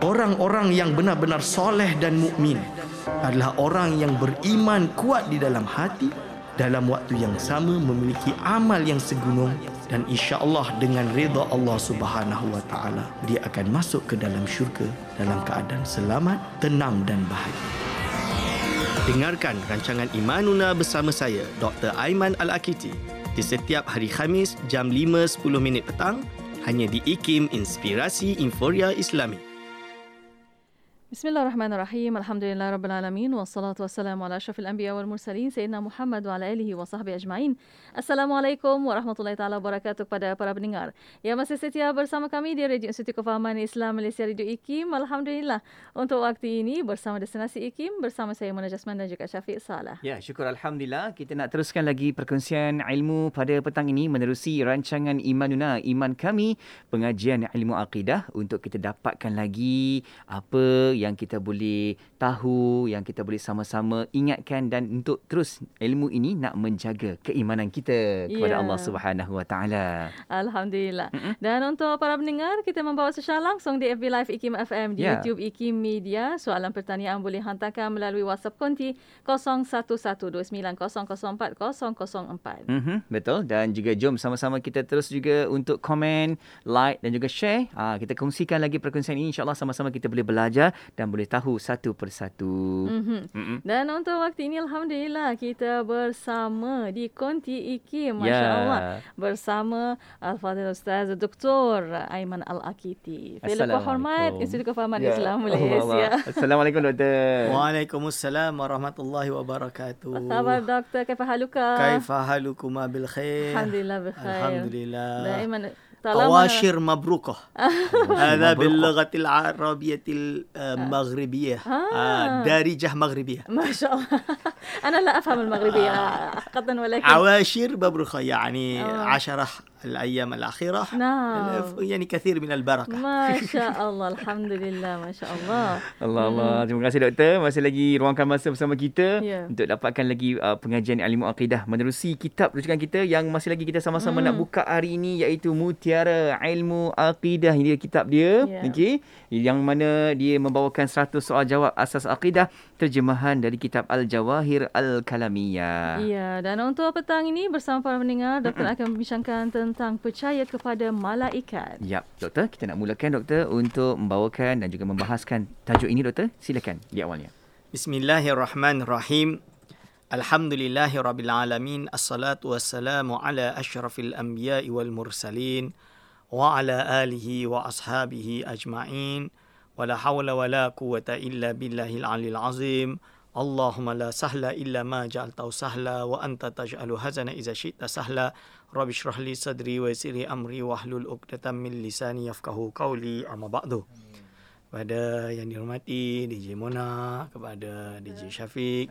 Orang-orang yang benar-benar soleh dan mukmin adalah orang yang beriman kuat di dalam hati dalam waktu yang sama memiliki amal yang segunung dan insya-Allah dengan redha Allah Subhanahu wa taala dia akan masuk ke dalam syurga dalam keadaan selamat, tenang dan bahagia. Dengarkan rancangan Imanuna bersama saya Dr. Aiman Al-Akiti di setiap hari Khamis jam 5.10 minit petang hanya di IKIM Inspirasi Inforia Islami. Bismillahirrahmanirrahim. Alhamdulillah rabbil alamin wassalatu wassalamu ala asyrafil anbiya wal mursalin sayyidina Muhammad wa ala alihi wa sahbihi ajmain. Assalamualaikum warahmatullahi taala wabarakatuh kepada para pendengar. Yang masih setia bersama kami di Radio Institut Kefahaman Islam Malaysia Radio IKIM. Alhamdulillah untuk waktu ini bersama destinasi IKIM bersama saya Mona Jasman dan juga Syafiq Salah. Ya, syukur alhamdulillah kita nak teruskan lagi perkongsian ilmu pada petang ini menerusi rancangan Imanuna Iman kami pengajian ilmu akidah untuk kita dapatkan lagi apa yang kita boleh tahu, yang kita boleh sama-sama ingatkan dan untuk terus ilmu ini nak menjaga keimanan kita kepada yeah. Allah Subhanahu Wa Taala. Alhamdulillah. Mm-mm. Dan untuk para pendengar, kita membawa secara langsung di FB Live IKIM FM di yeah. YouTube IKIM Media. Soalan pertanyaan boleh hantarkan melalui WhatsApp konti 011290040004. Mm-hmm, betul. Dan juga jom sama-sama kita terus juga untuk komen, like dan juga share. Ha, kita kongsikan lagi perkongsian ini. InsyaAllah sama-sama kita boleh belajar dan boleh tahu satu persatu. Mm-hmm. Mm-hmm. Dan untuk waktu ini alhamdulillah kita bersama di Konti IKIM masya-Allah yeah. bersama Al-Fadhil Ustaz Dr. Aiman Al-Akiti. Fellow Hormat Institut Kefahaman yeah. Islam Malaysia. Assalamualaikum doktor. Waalaikumsalam warahmatullahi wabarakatuh. Apa khabar doktor? Kaifa haluka? Kaifa halukuma bil khair? Alhamdulillah bil khair. Alhamdulillah. Daiman قواشر مبروكة هذا باللغة العربية المغربية دارجة مغربية ما شاء الله أنا لا أفهم المغربية حقا ولكن عواشر مبروكة يعني عشرة الأيام الأخيرة نعم يعني كثير من البركة ما شاء الله الحمد لله ما شاء الله Allah Allah terima kasih doktor masih lagi ruangkan masa bersama kita yeah. untuk dapatkan lagi uh, pengajian ilmu akidah menerusi kitab rujukan kita yang masih lagi kita sama-sama mm. nak buka hari ini iaitu Mutiara Ilmu Akidah ini kitab dia yeah. okey yang mana dia membawakan 100 soal jawab asas akidah terjemahan dari kitab Al-Jawahir Al-Kalamiyah. Ya, dan untuk petang ini bersama para pendengar doktor akan membincangkan tentang percaya kepada malaikat. Ya, doktor, kita nak mulakan doktor untuk membawakan dan juga membahaskan tajuk ini doktor. Silakan di awalnya. Bismillahirrahmanirrahim. الحمد لله رب العالمين الصلاة والسلام على أشرف الأنبياء والمرسلين وعلى آله وأصحابه أجمعين ولا حول ولا قوة إلا بالله العلي العظيم اللهم لا سهل إلا ما جعلته سهلا وأنت تجعل هزن إذا شئت سهلا رب اشرح لي صدري ويسر أمري واحلل عقدة من لساني يفقه قولي أما بعد Kepada yang dihormati DJ Mona, kepada DJ Syafiq,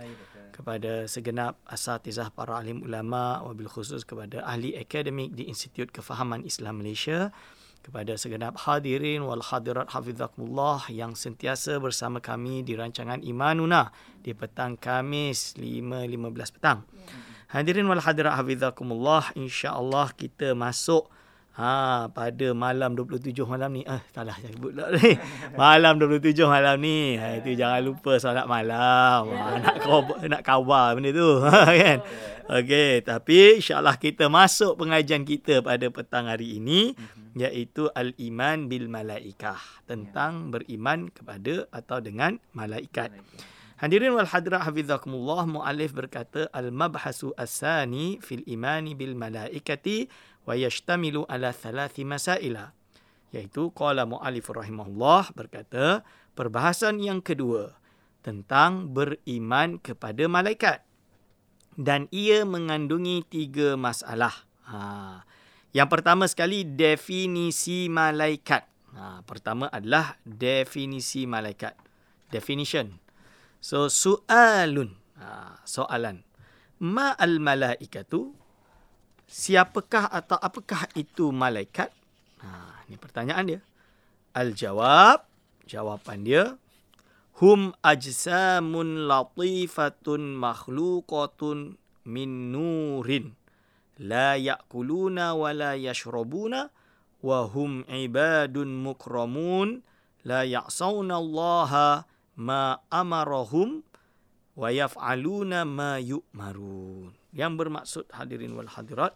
kepada segenap asatizah para alim ulama, wabil khusus kepada ahli akademik di Institut Kefahaman Islam Malaysia, kepada segenap hadirin wal hadirat hafizakumullah yang sentiasa bersama kami di rancangan Imanuna di petang Kamis 5.15 petang. Hadirin wal hadirat hafizakumullah, insya-Allah kita masuk ha pada malam 27 malam ni. Eh salah saya sebut tak ni. Malam 27 malam ni. Ha itu jangan lupa solat malam. Ha, nak kau nak kawal benda tu kan. Okey, tapi insya-Allah kita masuk pengajian kita pada petang hari ini iaitu al-iman bil malaikah, tentang beriman kepada atau dengan malaikat. Hadirin wal hadirat hafizakumullah muallif berkata al mabhasu asani fil imani bil malaikati wa yashtamilu ala thalathi masaila. Iaitu qala muallif rahimahullah berkata perbahasan yang kedua tentang beriman kepada malaikat. Dan ia mengandungi tiga masalah. Ha. Yang pertama sekali definisi malaikat. Ha pertama adalah definisi malaikat. Definition. So soalun ha, soalan. Ma al malaikatu siapakah atau apakah itu malaikat? Ha ini pertanyaan dia. Al jawab jawapan dia hum ajsamun latifatun makhluqatun min nurin la yakuluna wa la yashrabuna wa hum ibadun mukramun la ya'sauna Allah ma amarahum wa yaf'aluna ma yu'marun. Yang bermaksud hadirin wal hadirat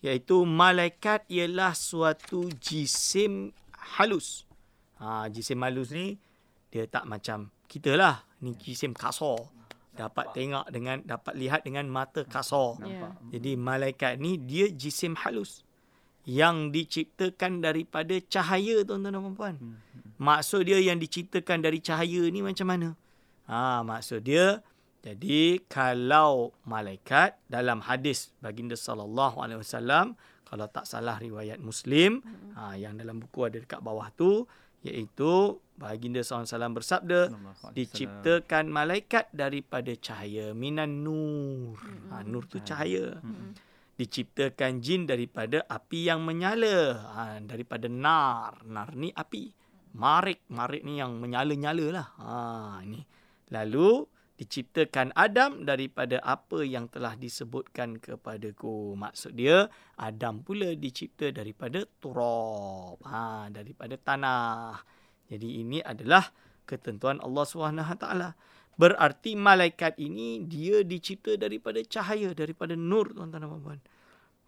iaitu malaikat ialah suatu jisim halus. Ha, jisim halus ni dia tak macam kita lah. Ni jisim kasar. Dapat tengok dengan dapat lihat dengan mata kasar. Yeah. Jadi malaikat ni dia jisim halus yang diciptakan daripada cahaya tuan-tuan dan puan-puan. Hmm, hmm. Maksud dia yang diciptakan dari cahaya ni macam mana? Ha, maksud dia jadi kalau malaikat dalam hadis baginda sallallahu alaihi wasallam kalau tak salah riwayat Muslim hmm. ha, yang dalam buku ada dekat bawah tu iaitu baginda sallallahu alaihi wasallam bersabda diciptakan malaikat daripada cahaya minan nur. Ha, nur tu cahaya. Hmm. Diciptakan jin daripada api yang menyala. Ha, daripada nar. Nar ni api. Marik. Marik ni yang menyala-nyala lah. Ha, ini. Lalu diciptakan Adam daripada apa yang telah disebutkan kepadaku. Maksud dia, Adam pula dicipta daripada turab, ha, daripada tanah. Jadi ini adalah ketentuan Allah SWT. Berarti malaikat ini dia dicipta daripada cahaya, daripada nur, tuan-tuan dan puan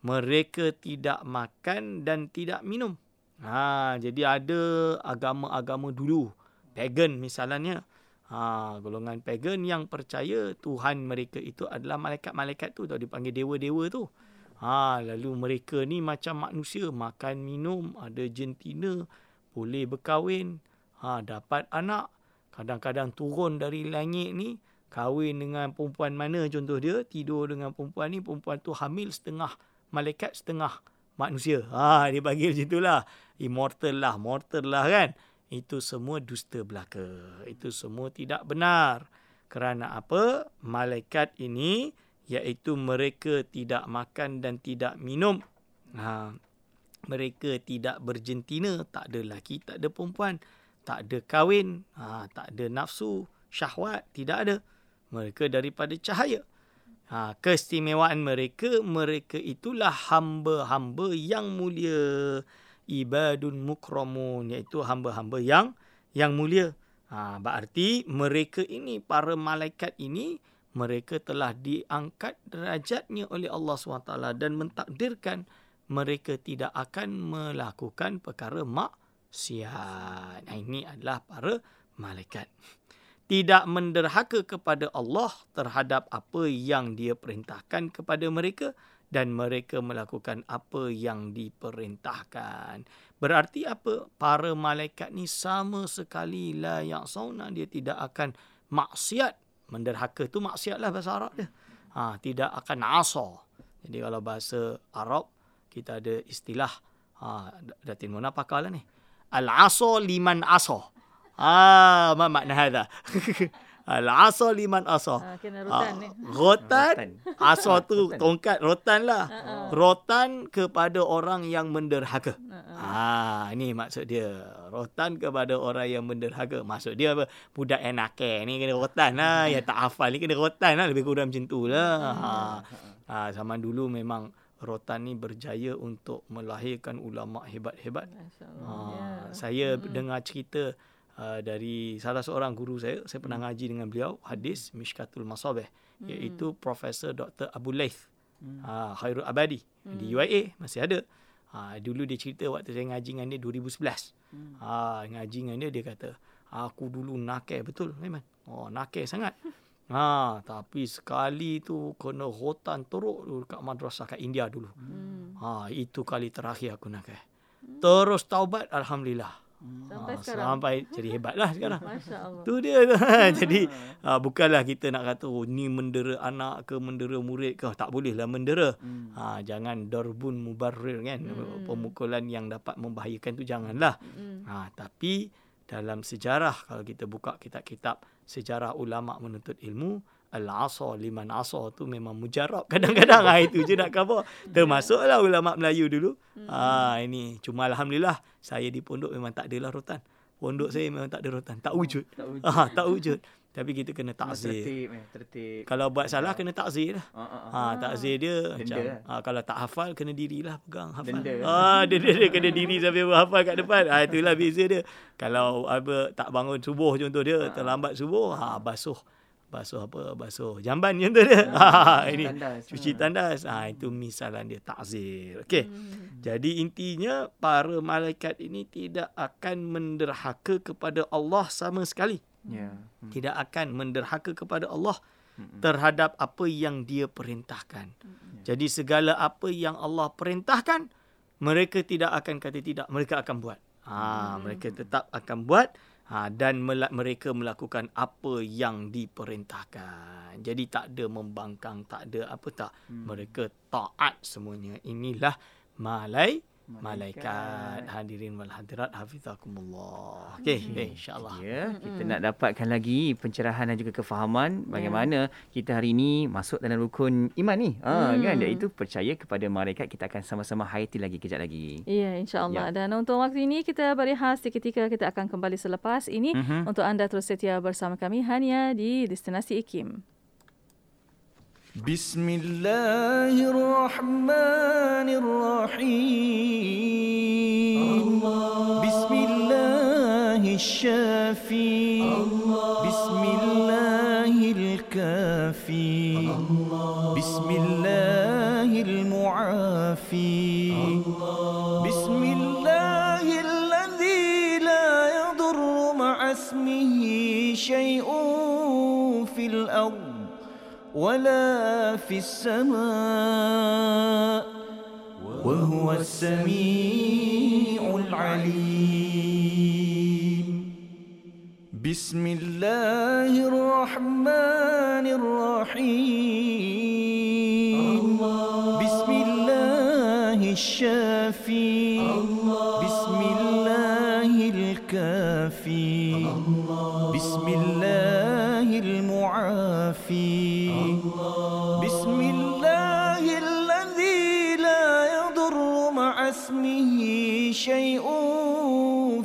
Mereka tidak makan dan tidak minum. Ha, jadi ada agama-agama dulu, pagan misalnya, Ha, golongan pagan yang percaya Tuhan mereka itu adalah malaikat-malaikat tu. Tau, dipanggil dewa-dewa tu. Ha, lalu mereka ni macam manusia. Makan, minum, ada jentina. Boleh berkahwin. Ha, dapat anak. Kadang-kadang turun dari langit ni. Kahwin dengan perempuan mana contoh dia. Tidur dengan perempuan ni. Perempuan tu hamil setengah malaikat, setengah manusia. Ha, dia panggil macam itulah. Immortal lah, mortal lah kan itu semua dusta belaka. Itu semua tidak benar. Kerana apa? Malaikat ini iaitu mereka tidak makan dan tidak minum. Ha, mereka tidak berjentina, tak ada laki, tak ada perempuan, tak ada kahwin, ha, tak ada nafsu, syahwat, tidak ada. Mereka daripada cahaya. Ha, keistimewaan mereka, mereka itulah hamba-hamba yang mulia ibadun mukramun iaitu hamba-hamba yang yang mulia. Ha, berarti mereka ini para malaikat ini mereka telah diangkat derajatnya oleh Allah SWT dan mentakdirkan mereka tidak akan melakukan perkara maksiat. Nah, ini adalah para malaikat. Tidak menderhaka kepada Allah terhadap apa yang dia perintahkan kepada mereka dan mereka melakukan apa yang diperintahkan. Berarti apa? Para malaikat ni sama sekali la yang sauna dia tidak akan maksiat. Menderhaka tu maksiatlah bahasa Arab dia. Ha, tidak akan asa. Jadi kalau bahasa Arab kita ada istilah ha, Datin Mona pakarlah ni. Al-asa liman asa. Ah, ma makna hadha? Al-asa liman asa. Ha, kena rotan ni. Rotan. Asa tu tongkat rotan lah. Uh-uh. Rotan kepada orang yang menderhaka. Uh-uh. Ha, ini maksud dia. Rotan kepada orang yang menderhaka. Maksud dia apa? Budak nakal ni kena rotan lah. Yang tak hafal ni kena rotan lah. Lebih kurang macam tu lah. Ha. Ha, zaman dulu memang rotan ni berjaya untuk melahirkan ulama hebat-hebat. Ha, yeah. Saya mm-hmm. dengar cerita Uh, dari salah seorang guru saya saya pernah hmm. ngaji dengan beliau hadis Mishkatul Masabih hmm. iaitu Profesor Dr. Abu Laith hmm. uh, Khairul Abadi hmm. di UIA masih ada uh, dulu dia cerita waktu saya ngaji dengan dia 2011 hmm. uh, ngaji dengan dia dia kata aku dulu nakal betul memang oh nakal sangat Ha, tapi sekali tu kena hutan teruk dulu kat madrasah kat India dulu. Hmm. Ha, itu kali terakhir aku nakal. Hmm. Terus taubat alhamdulillah. Sampai ha, sekarang. Sampai jadi hebatlah sekarang. Masya Allah. Tu dia tu. jadi ha, bukanlah kita nak kata oh, ni mendera anak ke mendera murid ke. Tak boleh lah mendera. Hmm. Ha, jangan darbun mubarrir kan. Hmm. Pemukulan yang dapat membahayakan tu janganlah. Hmm. Ha, tapi dalam sejarah kalau kita buka kitab-kitab sejarah ulama menuntut ilmu Al-asa liman asa tu memang mujarab kadang-kadang ha, itu je nak cover. Termasuklah ulama Melayu dulu. Hmm. Ha, ini cuma alhamdulillah saya di pondok memang tak adalah rotan. Pondok saya memang tak ada rotan, tak wujud. Tak wujud. Ha, tak wujud. tapi kita kena takzir. Tertib, eh, tertib. Kalau buat salah kena takzir lah. Ah, ah, ah. Ha, takzir dia Denda macam lah. ha, kalau tak hafal kena dirilah pegang hafal. Denda. Ah dia, dia, dia kena diri sampai hafal kat depan. Ha, itulah beza dia. Kalau apa tak bangun subuh contoh dia terlambat subuh ha basuh basuh apa basuh jamban contoh dia. Ha, cuci ini tandas. cuci tandas. Ha itu misalan dia takzir. Okey. Jadi intinya para malaikat ini tidak akan menderhaka kepada Allah sama sekali Ya. tidak akan menderhaka kepada Allah terhadap apa yang dia perintahkan. Jadi segala apa yang Allah perintahkan, mereka tidak akan kata tidak, mereka akan buat. Ha, mereka tetap akan buat ha, dan mela- mereka melakukan apa yang diperintahkan. Jadi tak ada membangkang, tak ada apa tak. Mereka taat semuanya. Inilah malai malaikat hadirin wal hadirat hafizakumullah. Okey, okay, insya-Allah. Ya, kita nak dapatkan lagi pencerahan dan juga kefahaman bagaimana kita hari ini masuk dalam rukun iman ni. Ha kan iaitu percaya kepada malaikat. Kita akan sama-sama hayati lagi kejap lagi. Ya, insyaAllah. Ya. Dan untuk waktu ini kita berehat seketika. Kita akan kembali selepas ini Mhm. untuk anda terus setia bersama kami hanya di Destinasi IKIM. بسم الله الرحمن الرحيم بسم الله الشافي بسم الله الكافي بسم الله المعافي بسم الله الذي لا يضر مع اسمه شيء في الأرض ولا في السماء وهو السميع العليم. بسم الله الرحمن الرحيم. بسم الله الشافي. بسم الله الكافي. بسم الله المعافي. شيء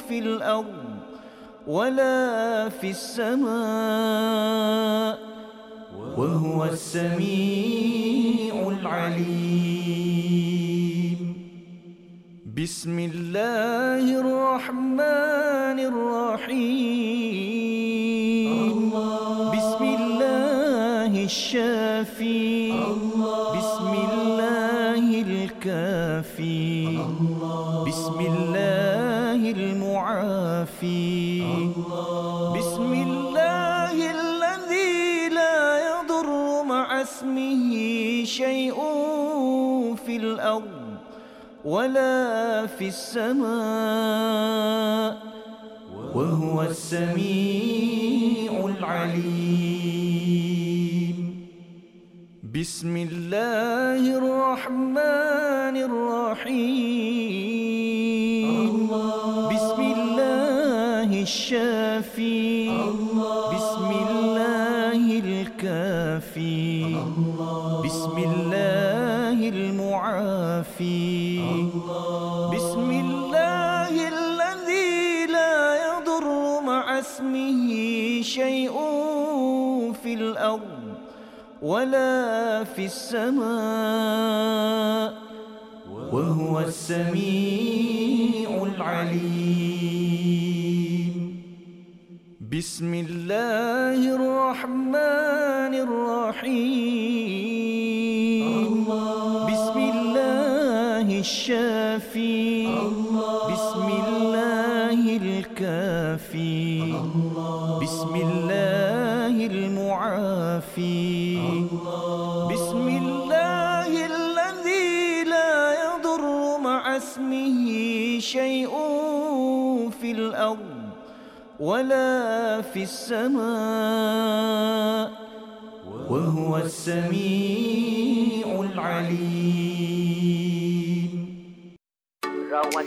في الأرض ولا في السماء وهو السميع العليم. بسم الله الرحمن الرحيم. بسم الله الشافي المعافي بسم الله الذي لا يضر مع اسمه شيء في الأرض ولا في السماء وهو السميع العليم. بسم الله الرحمن الرحيم. الشافي. بسم الله الكافي. بسم الله المعافي. بسم الله الذي لا يضر مع اسمه شيء في الأرض ولا في السماء. وهو السميع العليم. بسم الله الرحمن الرحيم. بسم الله الشافي. بسم الله الكافي. بسم الله المعافي. بسم الله الذي لا يضر مع اسمه شيء. ولا في السماء وهو السميع العليم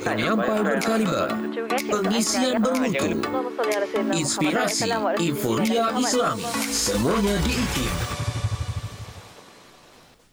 Penyampai berkaliber Pengisian bermutu Inspirasi Inforia Islam Semuanya di IKIM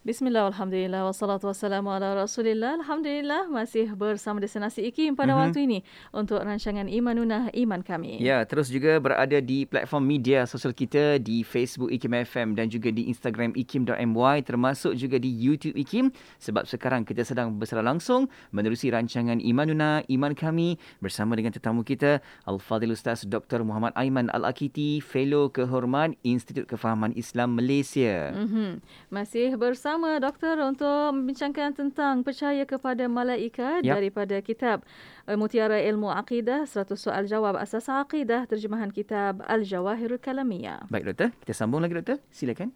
Bismillah, Alhamdulillah, wassalatu wassalamu ala rasulillah. Alhamdulillah, masih bersama Destinasi IKIM pada mm-hmm. waktu ini untuk rancangan Imanuna Iman Kami. Ya, terus juga berada di platform media sosial kita di Facebook IKIM FM dan juga di Instagram IKIM.my termasuk juga di YouTube IKIM sebab sekarang kita sedang bersara langsung menerusi rancangan Imanuna Iman Kami bersama dengan tetamu kita Al-Fadhil Ustaz Dr. Muhammad Aiman Al-Akiti, Fellow Kehormat Institut Kefahaman Islam Malaysia. Mm-hmm. Masih bersama bersama doktor untuk membincangkan tentang percaya kepada malaikat yep. daripada kitab uh, Mutiara Ilmu Aqidah 100 soal jawab asas aqidah terjemahan kitab Al-Jawahirul Kalamiyah. Baik doktor, kita sambung lagi doktor. Silakan.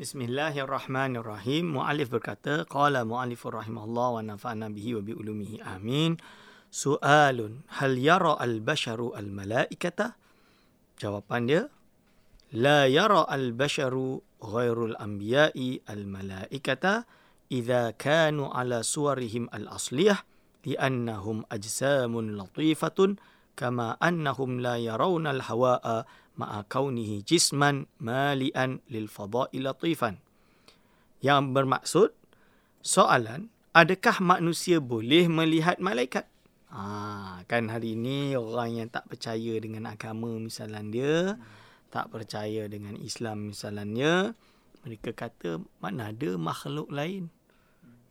Bismillahirrahmanirrahim. Muallif berkata, qala muallifur rahimahullah wa nafa'na bihi wa bi ulumihi. Amin. Su'alun, hal yara al-basharu al-malaikata? Jawapan dia, La yara al-basharu ghairul anbiya'i al-malaikata idza kanu ala suwarihim al-asliyah li'annahum ajsamun latifatun kama annahum la yarawna al-hawa'a ma'a kaunihi jisman mali'an lil fada'i latifan. Yang bermaksud soalan adakah manusia boleh melihat malaikat? Ha, kan hari ini orang yang tak percaya dengan agama misalnya dia hmm tak percaya dengan Islam misalnya mereka kata mana ada makhluk lain.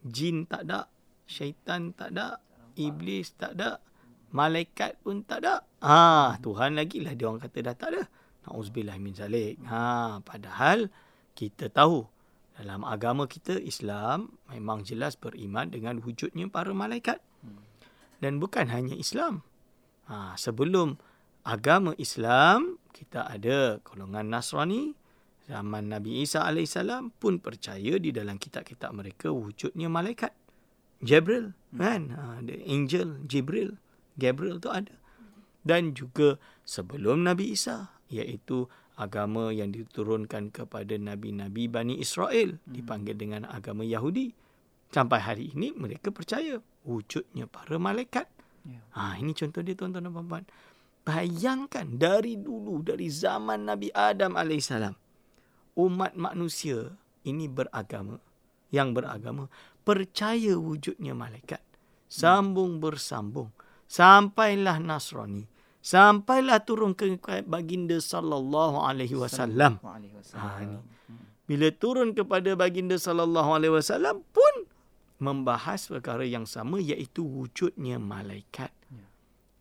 Jin tak ada syaitan tak ada iblis tak ada malaikat pun tak ada. Ha tuhan lagi lah dia orang kata dah tak ada. Nauzubillah min zalik. Ha padahal kita tahu dalam agama kita Islam memang jelas beriman dengan wujudnya para malaikat. Dan bukan hanya Islam. Ha sebelum agama Islam kita ada golongan Nasrani zaman Nabi Isa AS pun percaya di dalam kitab-kitab mereka wujudnya malaikat. Jibril hmm. kan? Ha, the angel Jibril. Gabriel tu ada. Dan juga sebelum Nabi Isa iaitu agama yang diturunkan kepada Nabi-Nabi Bani Israel hmm. dipanggil dengan agama Yahudi. Sampai hari ini mereka percaya wujudnya para malaikat. Yeah. Ha, ini contoh dia tuan-tuan dan puan-puan. Bayangkan dari dulu, dari zaman Nabi Adam AS, umat manusia ini beragama, yang beragama, percaya wujudnya malaikat. Sambung bersambung. Sampailah Nasrani. Sampailah turun ke baginda sallallahu alaihi wasallam. Ha, Bila turun kepada baginda sallallahu alaihi wasallam pun membahas perkara yang sama iaitu wujudnya malaikat. Ya.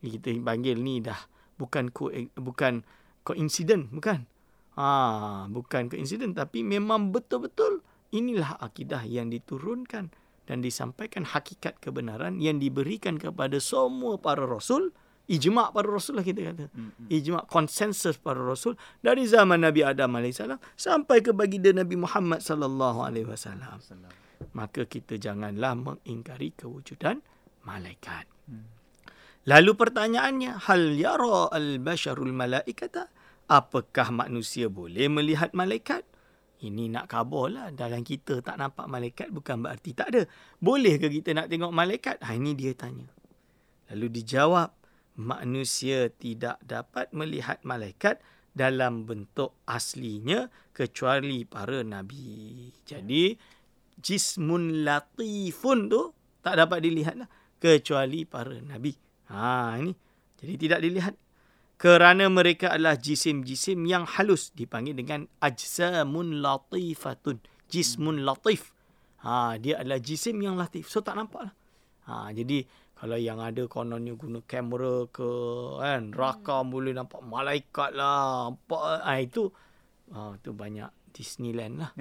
Kita panggil ni dah. Bukan ko, bukan koinsiden bukan. Ha bukan koinsiden tapi memang betul-betul inilah akidah yang diturunkan dan disampaikan hakikat kebenaran yang diberikan kepada semua para rasul. Ijma' para rasul lah kita kata. Ijma' konsensus para rasul dari zaman Nabi Adam AS sampai ke baginda Nabi Muhammad sallallahu alaihi wasallam. Maka kita janganlah mengingkari kewujudan malaikat. Hmm. Lalu pertanyaannya, hal yara al-basharul malaikata? Apakah manusia boleh melihat malaikat? Ini nak khabar lah. Dalam kita tak nampak malaikat bukan berarti tak ada. Boleh ke kita nak tengok malaikat? Ha, ini dia tanya. Lalu dijawab, manusia tidak dapat melihat malaikat dalam bentuk aslinya kecuali para nabi. Jadi, jismun latifun tu tak dapat dilihat lah. Kecuali para nabi. Ha ini. Jadi tidak dilihat kerana mereka adalah jisim-jisim yang halus dipanggil dengan ajsamun latifatun. Jismun latif. Ha dia adalah jisim yang latif. So tak nampak lah. Ha jadi kalau yang ada kononnya guna kamera ke kan rakam hmm. boleh nampak malaikat lah. Nampak ha, itu ha, itu banyak Disneyland lah.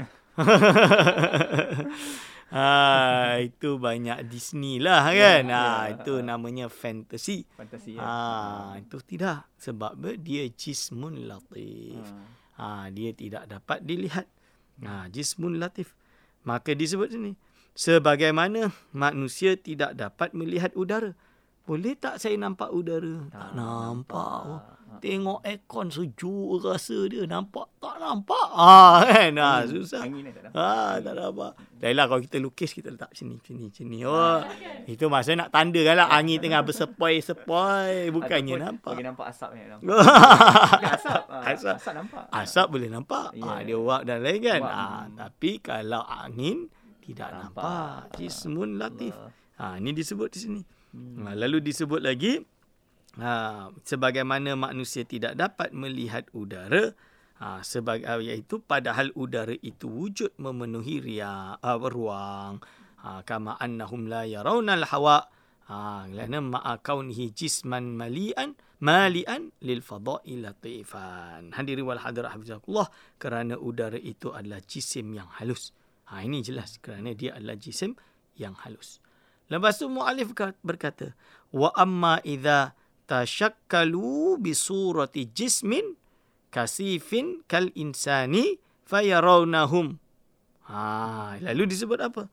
Ha, itu banyak Disney lah ya, kan. Ya, ha, itu uh, namanya fantasy. Fantasy ya. Ha, itu tidak sebab dia jismun latif. Ha. ha, dia tidak dapat dilihat. Ha, jismun latif. Maka disebut sini sebagaimana manusia tidak dapat melihat udara. Boleh tak saya nampak udara? Tak, tak nampak. nampak. Tengok aircon sejuk rasa dia. Nampak? Tak nampak. Ha, kan? Ha, susah. Angin tak nampak. Ha, tak nampak. Dahlah kalau kita lukis, kita letak sini, sini, sini. Oh, itu maksudnya nak tanda kan lah. Angin tengah bersepoi-sepoi. Bukannya Ataupun nampak. Bagi nampak asap ni. asap. asap. Asap nampak. Asap boleh nampak. Yeah. Ha, dia wak dan lain kan. Ha, tapi kalau angin, tidak nampak. Jismun latif. Ha, ini disebut di sini. Hmm. Ha, lalu disebut lagi ha, sebagaimana manusia tidak dapat melihat udara ha, sebagai iaitu padahal udara itu wujud memenuhi ria, uh, ruang. Ha, kama annahum la yarawna al-hawa ha kerana ma'a kaunihi jisman malian malian lil fada'i latifan. Hadirin wal hadirat hafizakumullah kerana udara itu adalah jisim yang halus. Ha ini jelas kerana dia adalah jisim yang halus lepas tu muallif berkata wa amma idza tashakkalu bi surati jismin kasifin kal insani fayarawnahum ha lalu disebut apa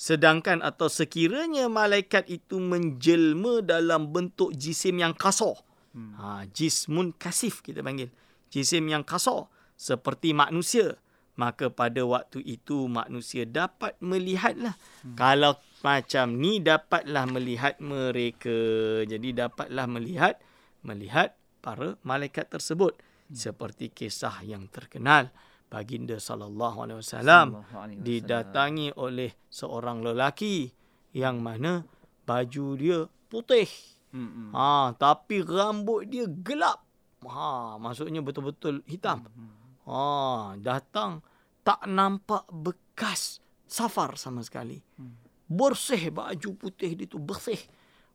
Sedangkan atau sekiranya malaikat itu menjelma dalam bentuk jisim yang kasar. Hmm. Ha, jismun kasif kita panggil. Jisim yang kasar. Seperti manusia. Maka pada waktu itu manusia dapat melihatlah. Hmm. Kalau macam ni dapatlah melihat mereka. Jadi dapatlah melihat melihat para malaikat tersebut. Hmm. Seperti kisah yang terkenal baginda sallallahu alaihi wasallam didatangi oleh seorang lelaki yang mana baju dia putih. Hmm. Ha tapi rambut dia gelap. Ha maksudnya betul-betul hitam. Hmm. Ha datang tak nampak bekas safar sama sekali. Hmm. Bersih baju putih dia tu bersih.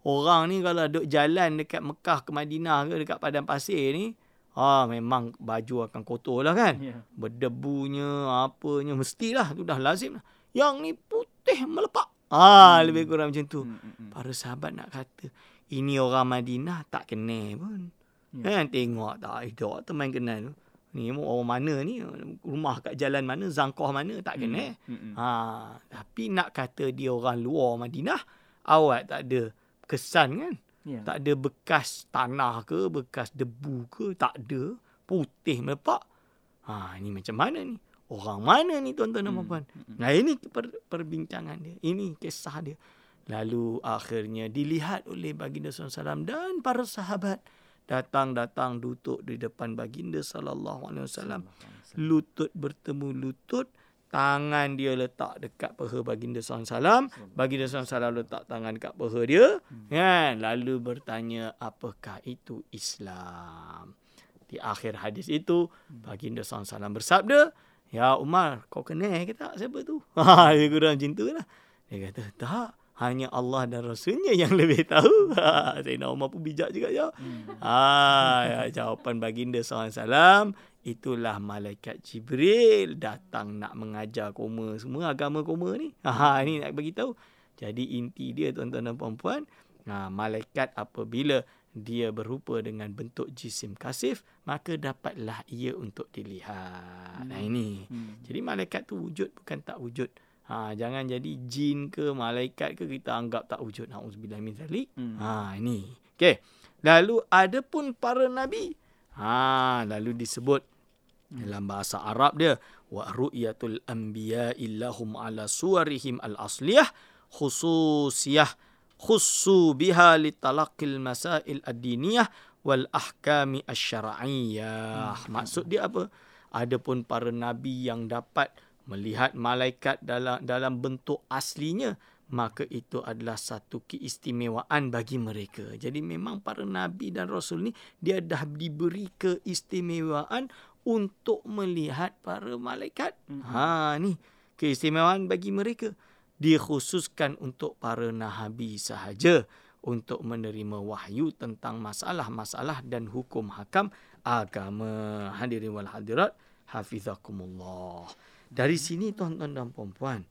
Orang ni kalau duk jalan dekat Mekah ke Madinah ke dekat padang pasir ni, Ah memang baju akan kotor lah kan. Yeah. Berdebunya, apanya mestilah tu dah lazim lah. Yang ni putih melepak. Ah hmm. lebih kurang macam tu. Hmm, hmm, hmm. Para sahabat nak kata ini orang Madinah tak kenal pun. Yeah. Kan tengok tak ada teman kenal tu. Ni orang mana ni? Rumah kat jalan mana? Zangkah mana? Tak kenal. Hmm. Hmm. Ha, tapi nak kata dia orang luar Madinah, awak tak ada kesan kan? Yeah. Tak ada bekas tanah ke, bekas debu ke, tak ada. Putih melepak. Ha, ini macam mana ni? Orang mana ni tuan-tuan dan hmm. puan-puan? Hmm. Nah, ini per, perbincangan dia. Ini kisah dia. Lalu akhirnya dilihat oleh baginda SAW dan para sahabat. Datang-datang duduk di depan baginda SAW. Lutut bertemu lutut tangan dia letak dekat peha baginda SAW. Baginda SAW letak tangan dekat peha dia. Hmm. Kan? Lalu bertanya, apakah itu Islam? Di akhir hadis itu, hmm. baginda SAW bersabda, Ya Umar, kau kenal ke tak siapa tu? Ha, dia kurang macam tu lah. Dia kata, tak. Hanya Allah dan Rasulnya yang lebih tahu. Ha, Sayyidina Umar pun bijak juga. Ya. Hmm. Ha, ya, jawapan baginda SAW itulah malaikat Jibril datang nak mengajar koma semua agama koma ni. Ha ini nak bagi tahu. Jadi inti dia tuan-tuan dan puan-puan, ha, malaikat apabila dia berupa dengan bentuk jisim kasif, maka dapatlah ia untuk dilihat. Hmm. Nah ini. Hmm. Jadi malaikat tu wujud bukan tak wujud. Ha jangan jadi jin ke malaikat ke kita anggap tak wujud. Nauzubillah min zalik. Hmm. Ha ini. Okey. Lalu ada pun para nabi. Ha lalu disebut dalam bahasa Arab dia wa ru'yatul anbiya illahum ala suwarihim al asliyah khususiyah khussu biha litalaqqil masail ad-diniyah wal ahkami asy-syar'iyyah hmm. maksud dia apa adapun para nabi yang dapat melihat malaikat dalam dalam bentuk aslinya maka itu adalah satu keistimewaan bagi mereka. Jadi memang para nabi dan rasul ni dia dah diberi keistimewaan untuk melihat para malaikat. Mm-hmm. Ha ni keistimewaan bagi mereka. Dikhususkan untuk para nabi sahaja untuk menerima wahyu tentang masalah-masalah dan hukum hakam agama. Hadirin wal hadirat, hafizakumullah. Dari sini tuan-tuan dan puan-puan,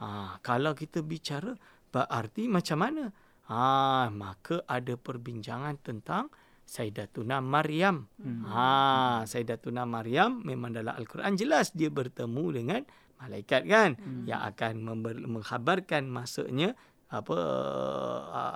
ha, kalau kita bicara berarti macam mana? Ha, maka ada perbincangan tentang Sayyidatuna Maryam. Hmm. Ha, Sayyidatuna Maryam memang dalam Al-Quran jelas dia bertemu dengan malaikat kan hmm. yang akan mengkhabarkan masuknya apa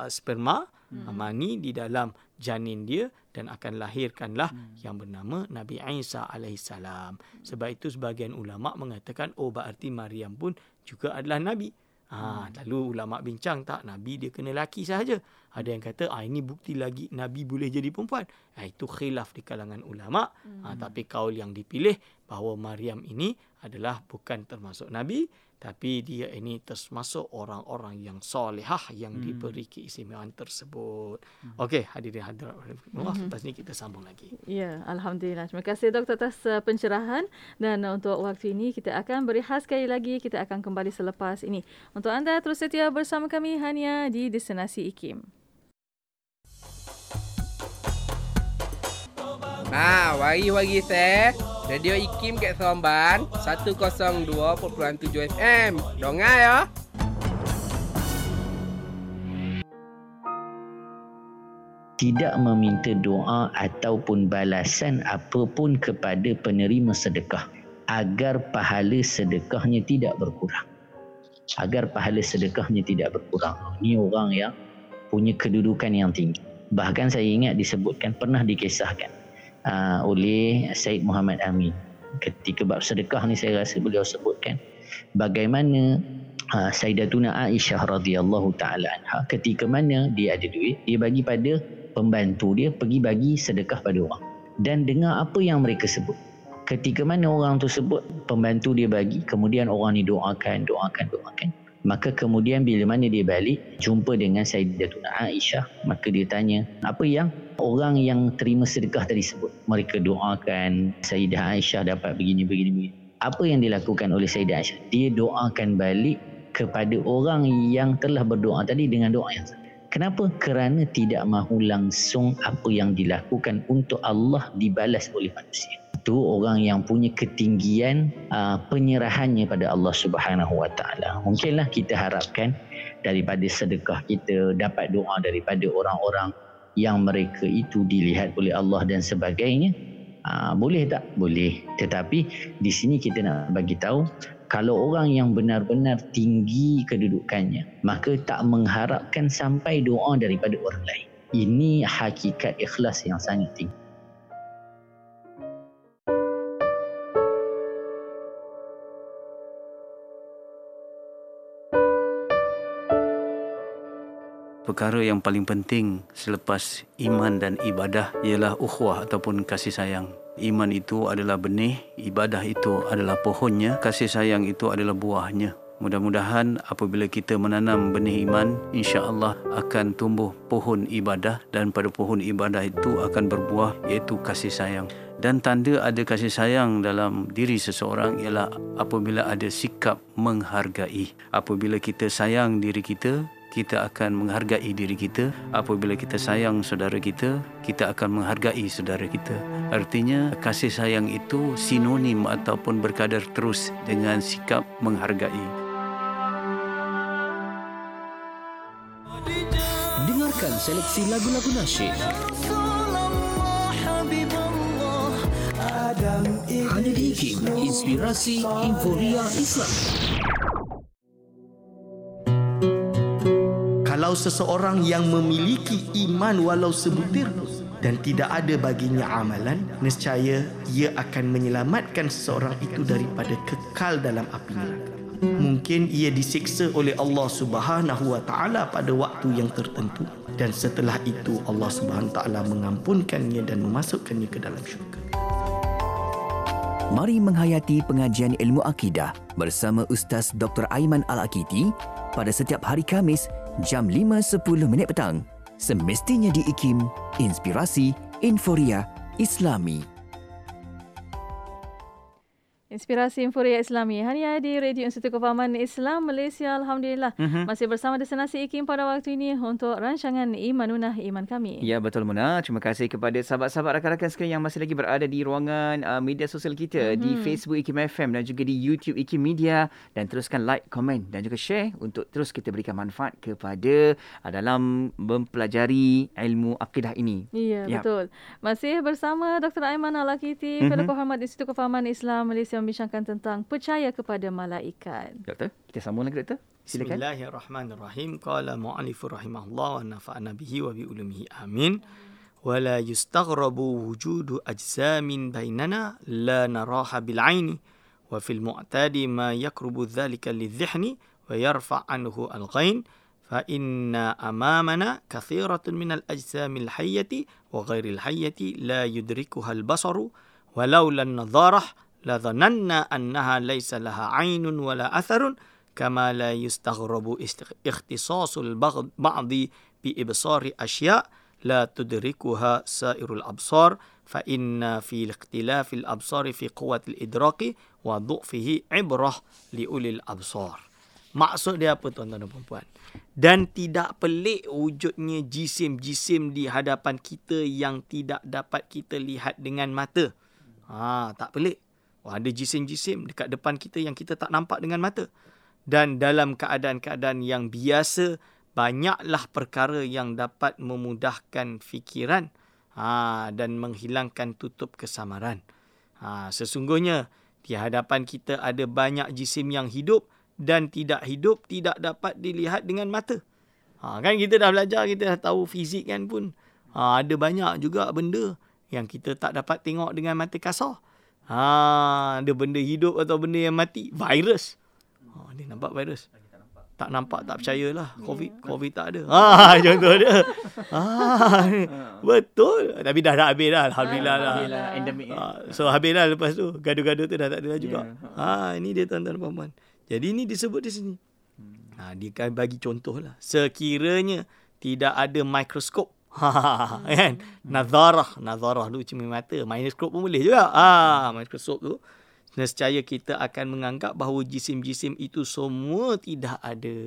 uh, sperma hmm. mani di dalam janin dia dan akan lahirkanlah hmm. yang bernama Nabi Isa alaihissalam. Sebab itu sebahagian ulama mengatakan oh berarti Maryam pun juga adalah nabi. Ha, lalu ulama bincang tak nabi dia kena laki sahaja. Ada yang kata ah ini bukti lagi nabi boleh jadi perempuan. Ha, itu khilaf di kalangan ulama. Ha, hmm. tapi kaul yang dipilih bahawa Maryam ini adalah bukan termasuk nabi tapi dia ini termasuk orang-orang yang solehah yang hmm. diberi keistimewaan tersebut. Hmm. Okey, hadirin hadirat. Allah hmm. lepas ni kita sambung lagi. Ya, alhamdulillah. Terima kasih doktor atas uh, pencerahan dan uh, untuk waktu ini kita akan berehat sekali lagi. Kita akan kembali selepas ini. Untuk anda terus setia bersama kami hanya di destinasi IKIM. Ha, wari-wari saya. Radio IKIM kat Seremban 102.7 FM. Dengar ya. Tidak meminta doa ataupun balasan apapun kepada penerima sedekah agar pahala sedekahnya tidak berkurang. Agar pahala sedekahnya tidak berkurang. Ini orang yang punya kedudukan yang tinggi. Bahkan saya ingat disebutkan pernah dikisahkan uh, oleh Said Muhammad Amin. Ketika bab sedekah ni saya rasa beliau sebutkan bagaimana uh, Sayyidatuna Aisyah radhiyallahu taala anha ketika mana dia ada duit dia bagi pada pembantu dia pergi bagi sedekah pada orang. Dan dengar apa yang mereka sebut. Ketika mana orang tu sebut pembantu dia bagi kemudian orang ni doakan doakan doakan Maka kemudian bila mana dia balik jumpa dengan Sayyidatuna Aisyah. Maka dia tanya apa yang orang yang terima sedekah tadi sebut? Mereka doakan Sayyidah Aisyah dapat begini begini begini. Apa yang dilakukan oleh Sayyidah Aisyah? Dia doakan balik kepada orang yang telah berdoa tadi dengan doa yang sama kenapa? Kerana tidak mahu langsung apa yang dilakukan untuk Allah dibalas oleh manusia itu orang yang punya ketinggian uh, penyerahannya pada Allah Subhanahu Wa Taala. Mungkinlah kita harapkan daripada sedekah kita dapat doa daripada orang-orang yang mereka itu dilihat oleh Allah dan sebagainya. Uh, boleh tak? Boleh. Tetapi di sini kita nak bagi tahu kalau orang yang benar-benar tinggi kedudukannya maka tak mengharapkan sampai doa daripada orang lain. Ini hakikat ikhlas yang sangat tinggi. Perkara yang paling penting selepas iman dan ibadah ialah ukhuwah ataupun kasih sayang. Iman itu adalah benih, ibadah itu adalah pohonnya, kasih sayang itu adalah buahnya. Mudah-mudahan apabila kita menanam benih iman, insya-Allah akan tumbuh pohon ibadah dan pada pohon ibadah itu akan berbuah iaitu kasih sayang. Dan tanda ada kasih sayang dalam diri seseorang ialah apabila ada sikap menghargai. Apabila kita sayang diri kita, kita akan menghargai diri kita. Apabila kita sayang saudara kita kita akan menghargai saudara kita. Artinya kasih sayang itu sinonim ataupun berkadar terus dengan sikap menghargai. Dengarkan seleksi lagu-lagu nasyid. Hanya di Inspirasi Inforia Islam kalau seseorang yang memiliki iman walau sebutir dan tidak ada baginya amalan nescaya ia akan menyelamatkan seseorang itu daripada kekal dalam api neraka mungkin ia disiksa oleh Allah Subhanahu wa taala pada waktu yang tertentu dan setelah itu Allah Subhanahu wa taala mengampunkannya dan memasukkannya ke dalam syurga Mari menghayati pengajian ilmu akidah bersama Ustaz Dr. Aiman Al-Akiti pada setiap hari Kamis jam 5.10 minit petang. Semestinya di IKIM, Inspirasi Inforia Islami. Inspirasi Inforia Islami hanya di Radio Institut Kefahaman Islam Malaysia. Alhamdulillah. Mm-hmm. Masih bersama Destinasi IKIM pada waktu ini untuk rancangan Imanunah Iman Kami. Ya, betul Muna. Terima kasih kepada sahabat-sahabat rakan-rakan sekalian yang masih lagi berada di ruangan uh, media sosial kita mm-hmm. di Facebook IKIM FM dan juga di YouTube IKIM Media. Dan teruskan like, komen dan juga share untuk terus kita berikan manfaat kepada uh, dalam mempelajari ilmu akidah ini. Ya, ya. betul. Masih bersama Dr. Aiman Al-Akiti, mm-hmm. Fellow Kehormat Institut Kefahaman Islam Malaysia membincangkan tentang percaya kepada malaikat. Doktor, kita sambung lagi doktor. Silakan. Bismillahirrahmanirrahim. Qala mu'allifu rahimahullah wa nafa'ana bihi wa bi ulumihi amin. Wa la yustaghrabu wujudu ajsamin bainana la naraha bil aini wa fil mu'tadi ma yakrubu dhalika lidhihni wa yarfa' anhu al ghain fa inna amamana kathiratun min al ajsamil hayyati la dhananna annaha laysa laha 'ainun wala atharun kama la yustaghrabu ikhtisasul ba'dhi bi ibsari asya' la tudrikuha sairul absar fa inna fi ikhtilafil absari fi quwwatil idraki wa dhu'fihi ibrah li ulil absar maksud dia apa tuan-tuan dan puan-puan dan tidak pelik wujudnya jisim-jisim di hadapan kita yang tidak dapat kita lihat dengan mata. Ha, tak pelik. Oh, ada jisim-jisim dekat depan kita yang kita tak nampak dengan mata. Dan dalam keadaan-keadaan yang biasa, banyaklah perkara yang dapat memudahkan fikiran ha, dan menghilangkan tutup kesamaran. Ha, sesungguhnya, di hadapan kita ada banyak jisim yang hidup dan tidak hidup tidak dapat dilihat dengan mata. Ha, kan kita dah belajar, kita dah tahu fizik kan pun. Ha, ada banyak juga benda yang kita tak dapat tengok dengan mata kasar. Ha, ada benda hidup atau benda yang mati. Virus. Ha, dia nampak virus. Tak nampak, tak percayalah. COVID, COVID tak ada. Ha, contoh dia. Ha, betul. Tapi dah dah habis dah. Alhamdulillah lah. Ha, so habis lah lepas tu. Gaduh-gaduh tu dah tak ada lah juga. Ha, ini dia tuan-tuan dan puan-puan. Jadi ini disebut di sini. Ha, dia kan bagi contoh lah. Sekiranya tidak ada mikroskop. Ha, kan? Nazarah. Nazarah tu cuma mata. Mikroskop pun boleh juga. Ha, mikroskop tu. Nescaya kita akan menganggap bahawa jisim-jisim itu semua tidak ada.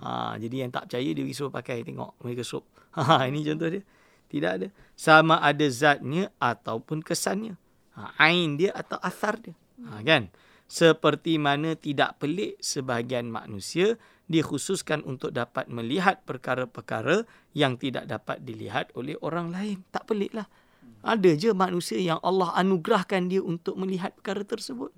Ha, jadi yang tak percaya dia suruh pakai tengok mikroskop. Ha, ini contoh dia. Tidak ada. Sama ada zatnya ataupun kesannya. Ha, ain dia atau asar dia. Ha, kan? seperti mana tidak pelik sebahagian manusia dikhususkan untuk dapat melihat perkara-perkara yang tidak dapat dilihat oleh orang lain. Tak peliklah. Ada je manusia yang Allah anugerahkan dia untuk melihat perkara tersebut.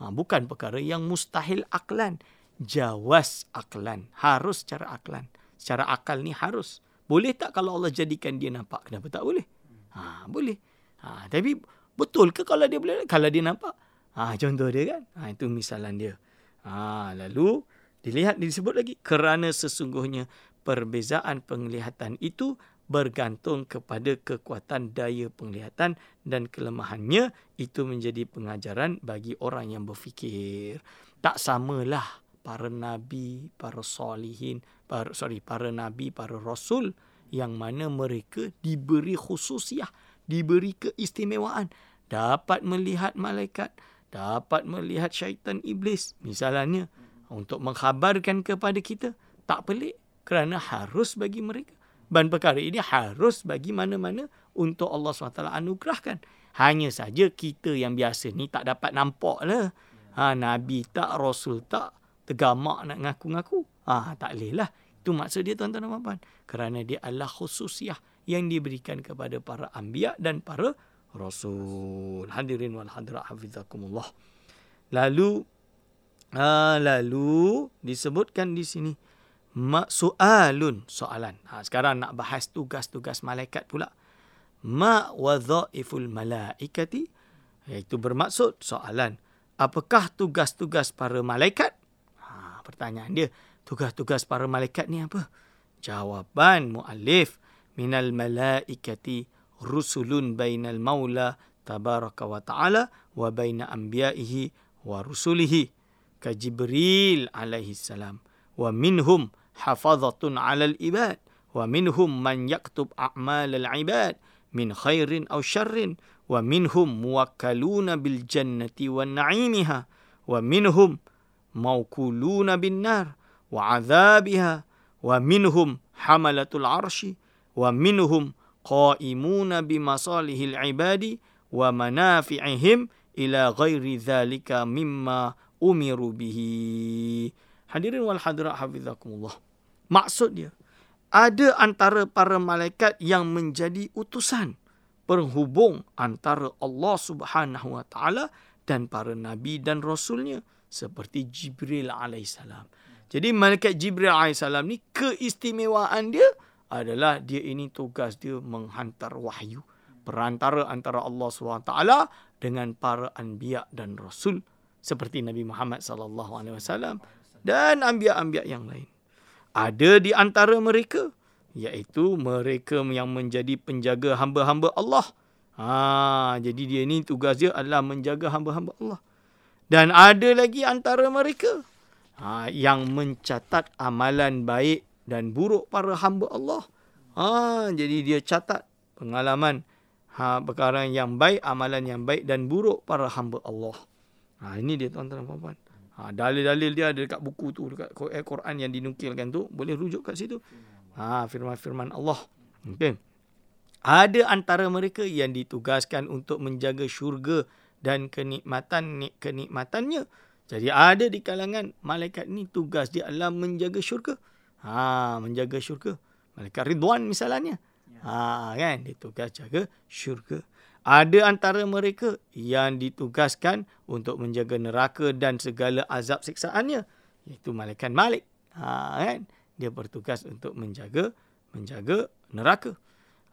Ha, bukan perkara yang mustahil aklan. Jawas aklan. Harus secara aklan. Secara akal ni harus. Boleh tak kalau Allah jadikan dia nampak? Kenapa tak boleh? Ha, boleh. Ha, tapi betul ke kalau dia boleh? Kalau dia nampak? Ha, contoh dia kan. Ha, itu misalan dia. Ha, lalu dilihat disebut lagi. Kerana sesungguhnya perbezaan penglihatan itu bergantung kepada kekuatan daya penglihatan dan kelemahannya itu menjadi pengajaran bagi orang yang berfikir. Tak samalah para nabi, para solihin, para, sorry, para nabi, para rasul yang mana mereka diberi khususiah, diberi keistimewaan, dapat melihat malaikat, dapat melihat syaitan iblis misalnya untuk mengkhabarkan kepada kita tak pelik kerana harus bagi mereka. Dan perkara ini harus bagi mana-mana untuk Allah SWT anugerahkan. Hanya saja kita yang biasa ni tak dapat nampak lah ha, Nabi tak, Rasul tak tergamak nak ngaku-ngaku. Ha, tak boleh lah itu maksud dia tuan-tuan dan puan kerana dia adalah khususiah yang diberikan kepada para ambiak dan para Rasul. Hadirin wal hadirat hafizakumullah. Lalu uh, lalu disebutkan di sini maksualun soalan. Ha, sekarang nak bahas tugas-tugas malaikat pula. Ma wadhaiful malaikati iaitu bermaksud soalan apakah tugas-tugas para malaikat? Ha, pertanyaan dia, tugas-tugas para malaikat ni apa? Jawaban muallif minal malaikati rusulun bainal maula tabaraka wa ta'ala wa baina anbiya'ihi wa rusulihi كجبريل عليه السلام. ومنهم حفظة على الإباد ومنهم من يكتب أعمال العباد من خير أو شر ومنهم موكلون بالجنة ونعيمها ومنهم موكولون بالنار وعذابها ومنهم حملة العرش ومنهم قائمون بمصالح العباد ومنافعهم إلى غير ذلك مما umiru bihi. Hadirin wal hadirat hafizakumullah. Maksud dia, ada antara para malaikat yang menjadi utusan penghubung antara Allah Subhanahu wa taala dan para nabi dan rasulnya seperti Jibril alaihissalam. Jadi malaikat Jibril alaihissalam ni keistimewaan dia adalah dia ini tugas dia menghantar wahyu perantara antara Allah SWT dengan para anbiya dan rasul seperti Nabi Muhammad sallallahu alaihi wasallam dan anbiya-anbiya yang lain. Ada di antara mereka iaitu mereka yang menjadi penjaga hamba-hamba Allah. Ha, jadi dia ni tugas dia adalah menjaga hamba-hamba Allah. Dan ada lagi antara mereka ha, yang mencatat amalan baik dan buruk para hamba Allah. Ha, jadi dia catat pengalaman ha, perkara yang baik, amalan yang baik dan buruk para hamba Allah. Ha, ini dia tuan-tuan dan puan-puan. Ha, dalil-dalil dia ada dekat buku tu, dekat Quran yang dinukilkan tu. Boleh rujuk kat situ. Ha, firman-firman Allah. Okay. Ada antara mereka yang ditugaskan untuk menjaga syurga dan kenikmatan kenikmatannya. Jadi ada di kalangan malaikat ni tugas dia adalah menjaga syurga. Ha, menjaga syurga. Malaikat Ridwan misalnya. Ha, kan? Dia tugas jaga syurga. Ada antara mereka yang ditugaskan untuk menjaga neraka dan segala azab siksaannya. Iaitu malaikat Malik. Ha, kan? Dia bertugas untuk menjaga menjaga neraka.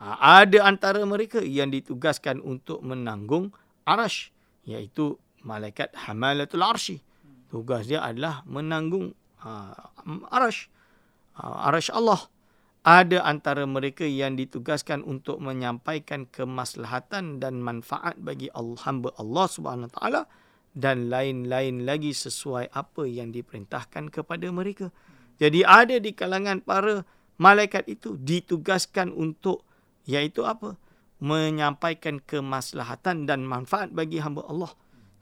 Ha, ada antara mereka yang ditugaskan untuk menanggung arash. Iaitu malaikat hamalatul arshi. Tugas dia adalah menanggung ha, arash. Ha, arash Allah. Ada antara mereka yang ditugaskan untuk menyampaikan kemaslahatan dan manfaat bagi Allah, hamba Allah Subhanahu taala dan lain-lain lagi sesuai apa yang diperintahkan kepada mereka. Jadi ada di kalangan para malaikat itu ditugaskan untuk Iaitu apa? Menyampaikan kemaslahatan dan manfaat bagi hamba Allah.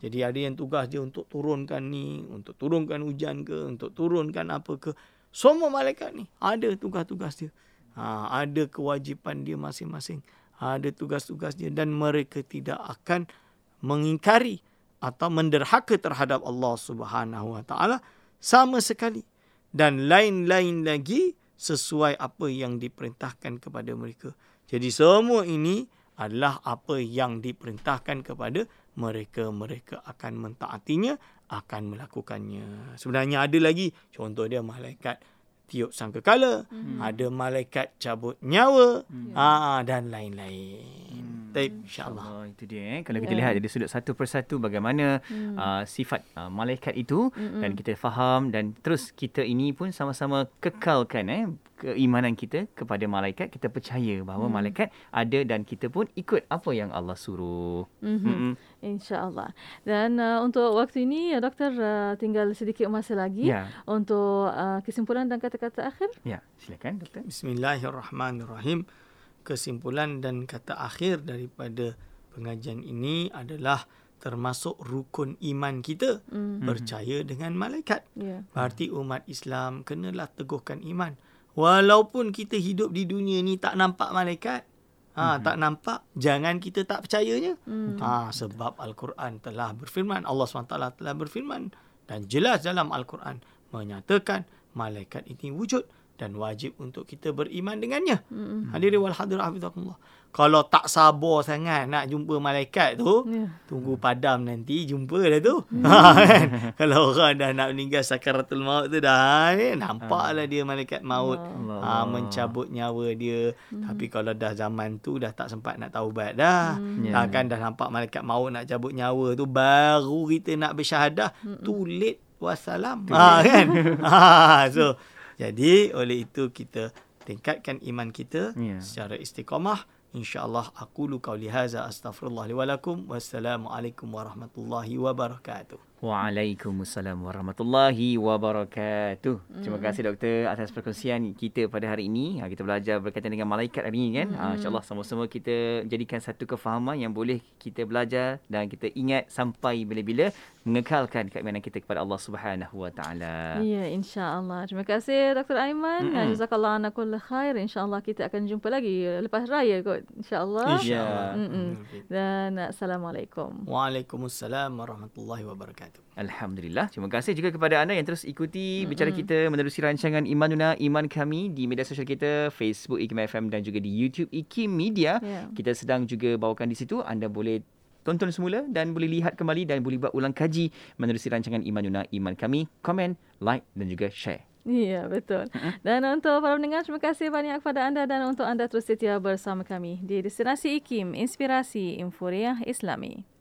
Jadi ada yang tugas dia untuk turunkan ni, untuk turunkan hujan ke, untuk turunkan apa ke. Semua malaikat ni ada tugas-tugas dia. Ha, ada kewajipan dia masing-masing. Ada tugas-tugas dia dan mereka tidak akan mengingkari atau menderhaka terhadap Allah Subhanahu Wa Taala sama sekali. Dan lain-lain lagi sesuai apa yang diperintahkan kepada mereka. Jadi semua ini adalah apa yang diperintahkan kepada mereka. Mereka akan mentaatinya, akan melakukannya. Sebenarnya ada lagi contoh dia malaikat tiup sangkakala, hmm. ada malaikat cabut nyawa hmm. aa, dan lain-lain. Hmm. Baik, insya-Allah. Oh, itu dia eh. Kalau kita yeah. lihat dari sudut satu persatu bagaimana hmm. uh, sifat uh, malaikat itu hmm. dan kita faham dan terus kita ini pun sama-sama kekalkan eh keimanan kita kepada malaikat kita percaya bahawa hmm. malaikat ada dan kita pun ikut apa yang Allah suruh. Mm-hmm. Mm-hmm. Insya-Allah. Dan uh, untuk waktu ini ya doktor uh, tinggal sedikit masa lagi ya. untuk uh, kesimpulan dan kata-kata akhir. Ya, silakan doktor. Bismillahirrahmanirrahim. Kesimpulan dan kata akhir daripada pengajian ini adalah termasuk rukun iman kita mm. percaya dengan malaikat. Yeah. Berarti umat Islam kenalah teguhkan iman. Walaupun kita hidup di dunia ni tak nampak malaikat, ha, mm-hmm. tak nampak, jangan kita tak percayanya. Mm-hmm. Ha, sebab Al-Quran telah berfirman, Allah SWT telah berfirman dan jelas dalam Al-Quran menyatakan malaikat ini wujud dan wajib untuk kita beriman dengannya. Mm-hmm. Hadirin wal hadirat hafizahullah kalau tak sabar sangat nak jumpa malaikat tu, yeah. tunggu padam nanti jumpa dah tu. Mm. kan? Kalau orang dah nak meninggal sakaratul maut tu dah eh, nampaklah dia malaikat maut ha, mencabut nyawa dia. Mm. Tapi kalau dah zaman tu dah tak sempat nak taubat dah. Mm. Yeah. kan dah nampak malaikat maut nak cabut nyawa tu baru kita nak bersyahadah, mm. too late wassalam. Ha, kan? ha, so jadi oleh itu kita tingkatkan iman kita yeah. secara istiqamah insyaallah aku lu qauli hadza astaghfirullah li wa lakum wassalamu alaikum warahmatullahi wabarakatuh Waalaikumsalam warahmatullahi wabarakatuh. Mm. Terima kasih doktor atas perkongsian kita pada hari ini. Ha, kita belajar berkaitan dengan malaikat hari ini kan. Mm. Ha, InsyaAllah sama-sama kita jadikan satu kefahaman yang boleh kita belajar dan kita ingat sampai bila-bila mengekalkan keimanan kita kepada Allah Subhanahu Wa Taala. Ya, insya-Allah. Terima kasih Dr. Aiman. Mm-hmm. Jazakallah ana khair. Insya-Allah kita akan jumpa lagi lepas raya kot. Insya-Allah. Insya-Allah. Dan assalamualaikum. Waalaikumsalam warahmatullahi wabarakatuh. Alhamdulillah. Terima kasih juga kepada anda yang terus ikuti mm-hmm. bicara kita menerusi rancangan Imanuna Iman Kami di media sosial kita Facebook IKIM FM dan juga di YouTube IKIM Media. Yeah. Kita sedang juga bawakan di situ. Anda boleh tonton semula dan boleh lihat kembali dan boleh buat ulang kaji menerusi rancangan Imanuna Iman Kami. Komen, like dan juga share. Ya, betul. Dan untuk para pendengar, terima kasih banyak kepada anda dan untuk anda terus setia bersama kami di Destinasi IKIM, Inspirasi Inforia Islami.